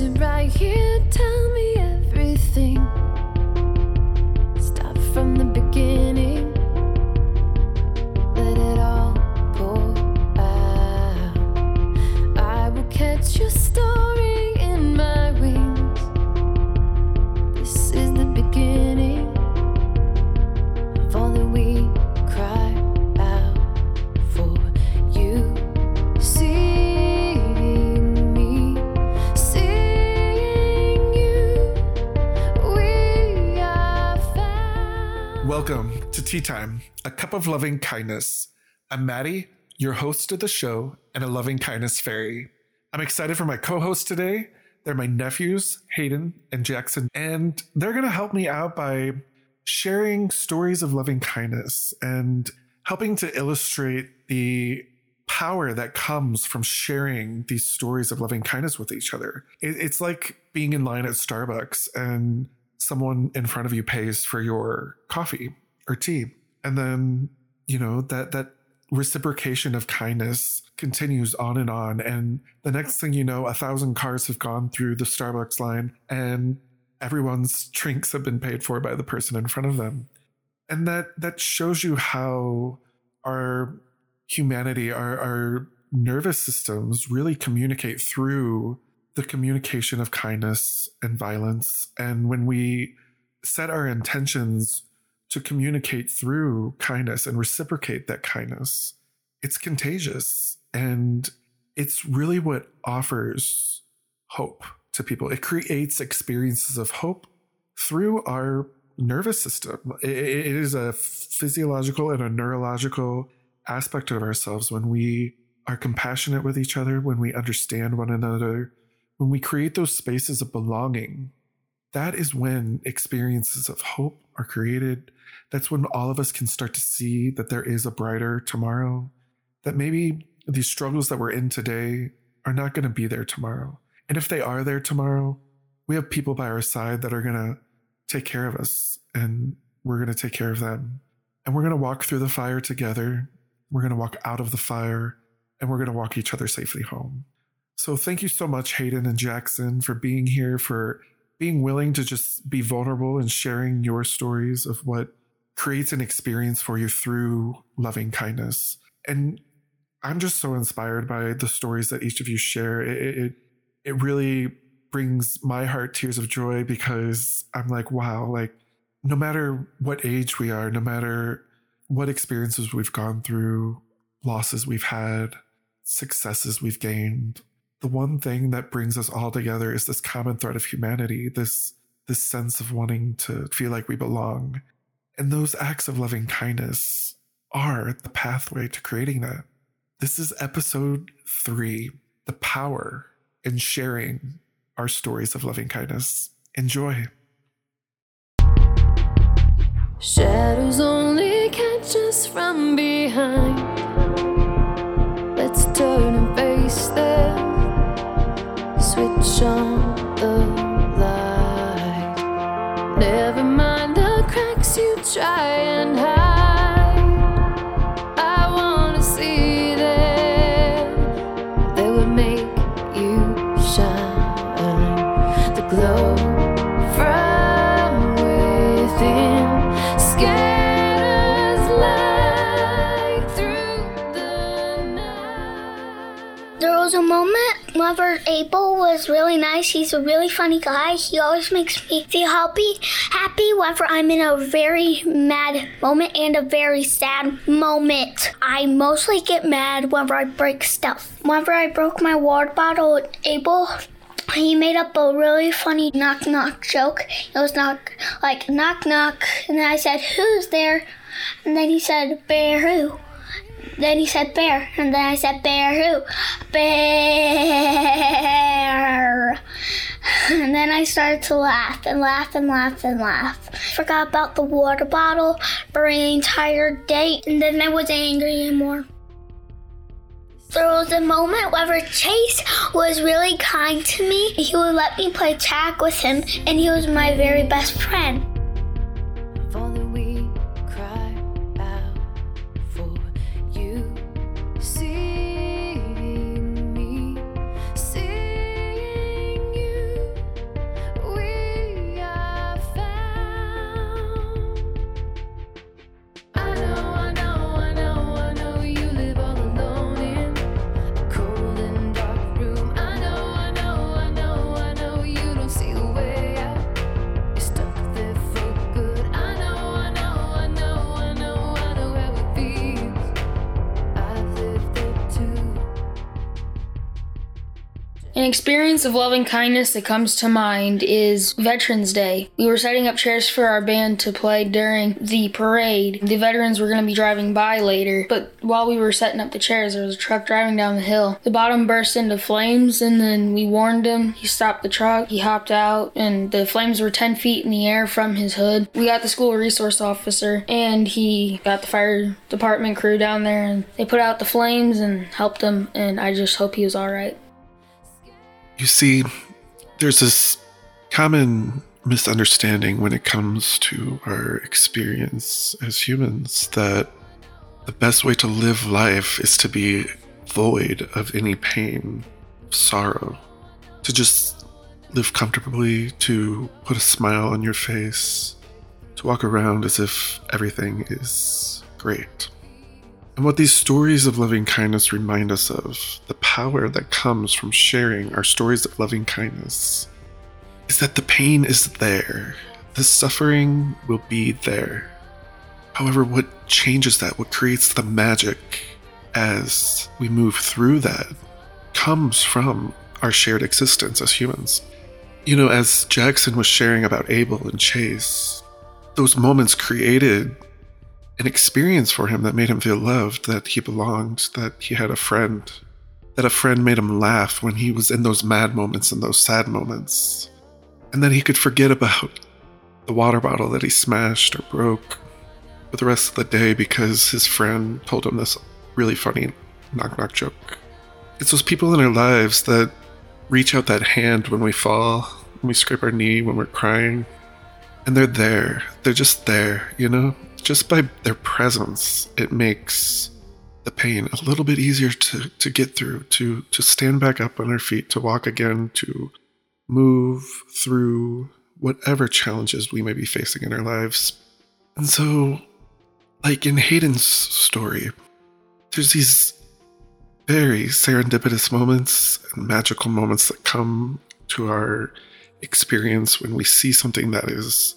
sit right here, tell me Welcome to Tea Time, a cup of loving kindness. I'm Maddie, your host of the show and a loving kindness fairy. I'm excited for my co host today. They're my nephews, Hayden and Jackson, and they're going to help me out by sharing stories of loving kindness and helping to illustrate the power that comes from sharing these stories of loving kindness with each other. It- it's like being in line at Starbucks and someone in front of you pays for your coffee or tea. And then you know that that reciprocation of kindness continues on and on. And the next thing you know a thousand cars have gone through the starbucks line and everyone's drinks have been paid for by the person in front of them. And that that shows you how our humanity our, our nervous systems really communicate through the communication of kindness and violence and when we set our intentions to communicate through kindness and reciprocate that kindness, it's contagious. And it's really what offers hope to people. It creates experiences of hope through our nervous system. It is a physiological and a neurological aspect of ourselves when we are compassionate with each other, when we understand one another, when we create those spaces of belonging. That is when experiences of hope are created. That's when all of us can start to see that there is a brighter tomorrow, that maybe these struggles that we're in today are not going to be there tomorrow. And if they are there tomorrow, we have people by our side that are going to take care of us and we're going to take care of them. And we're going to walk through the fire together. We're going to walk out of the fire and we're going to walk each other safely home. So thank you so much, Hayden and Jackson, for being here, for being willing to just be vulnerable and sharing your stories of what creates an experience for you through loving kindness. And I'm just so inspired by the stories that each of you share. It, it, it really brings my heart tears of joy because I'm like, wow, like no matter what age we are, no matter what experiences we've gone through, losses we've had, successes we've gained, the one thing that brings us all together is this common thread of humanity, this this sense of wanting to feel like we belong. And those acts of loving kindness are the pathway to creating that. This is episode 3, the power in sharing our stories of loving kindness. Enjoy. Shadows only catch us from behind. There was a moment whenever Abel was really nice. He's a really funny guy. He always makes me feel happy. Happy whenever I'm in a very mad moment and a very sad moment. I mostly get mad whenever I break stuff. Whenever I broke my water bottle Abel, he made up a really funny knock knock joke. It was knock like knock knock, and I said, "Who's there?" And then he said, "Bear who?" Then he said bear, and then I said bear who? Bear. And then I started to laugh and laugh and laugh and laugh. Forgot about the water bottle for an entire day, and then I wasn't angry anymore. There was a moment where Chase was really kind to me. He would let me play tag with him, and he was my very best friend. Experience of loving kindness that comes to mind is Veterans Day. We were setting up chairs for our band to play during the parade. The veterans were going to be driving by later, but while we were setting up the chairs, there was a truck driving down the hill. The bottom burst into flames, and then we warned him. He stopped the truck, he hopped out, and the flames were 10 feet in the air from his hood. We got the school resource officer, and he got the fire department crew down there, and they put out the flames and helped him, and I just hope he was alright. You see, there's this common misunderstanding when it comes to our experience as humans that the best way to live life is to be void of any pain, sorrow, to just live comfortably, to put a smile on your face, to walk around as if everything is great. And what these stories of loving kindness remind us of, the power that comes from sharing our stories of loving kindness, is that the pain is there. The suffering will be there. However, what changes that, what creates the magic as we move through that, comes from our shared existence as humans. You know, as Jackson was sharing about Abel and Chase, those moments created an experience for him that made him feel loved, that he belonged, that he had a friend, that a friend made him laugh when he was in those mad moments and those sad moments, and that he could forget about the water bottle that he smashed or broke for the rest of the day because his friend told him this really funny knock knock joke. It's those people in our lives that reach out that hand when we fall, when we scrape our knee, when we're crying, and they're there. They're just there, you know? Just by their presence, it makes the pain a little bit easier to, to get through, to, to stand back up on our feet, to walk again, to move through whatever challenges we may be facing in our lives. And so, like in Hayden's story, there's these very serendipitous moments and magical moments that come to our experience when we see something that is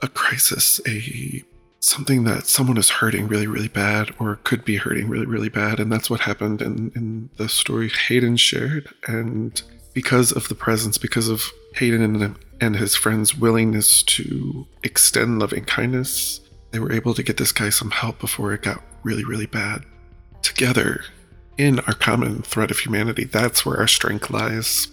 a crisis, a something that someone is hurting really, really bad or could be hurting really, really bad. And that's what happened in, in the story Hayden shared. And because of the presence, because of Hayden and, and his friends' willingness to extend loving kindness, they were able to get this guy some help before it got really, really bad. Together, in our common thread of humanity, that's where our strength lies.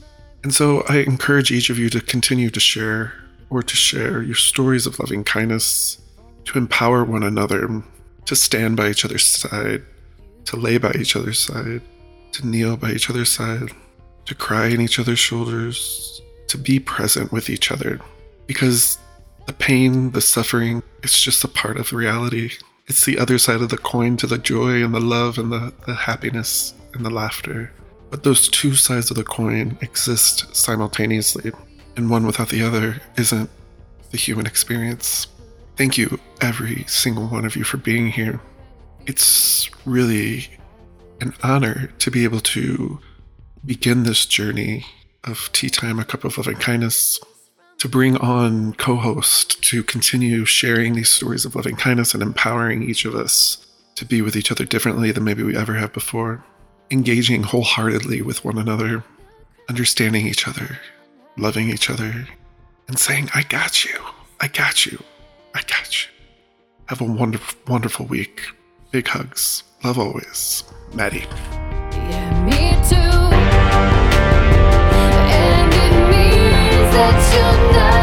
And so I encourage each of you to continue to share or to share your stories of loving kindness to empower one another, to stand by each other's side, to lay by each other's side, to kneel by each other's side, to cry on each other's shoulders, to be present with each other. Because the pain, the suffering, it's just a part of reality. It's the other side of the coin to the joy and the love and the, the happiness and the laughter. But those two sides of the coin exist simultaneously, and one without the other isn't the human experience. Thank you, every single one of you, for being here. It's really an honor to be able to begin this journey of Tea Time, a Cup of Loving Kindness, to bring on co host to continue sharing these stories of loving kindness and empowering each of us to be with each other differently than maybe we ever have before, engaging wholeheartedly with one another, understanding each other, loving each other, and saying, I got you. I got you. I got you. Have a wonderful, wonderful week. Big hugs. Love always. Maddie. Yeah, me too. And it means that you'll never.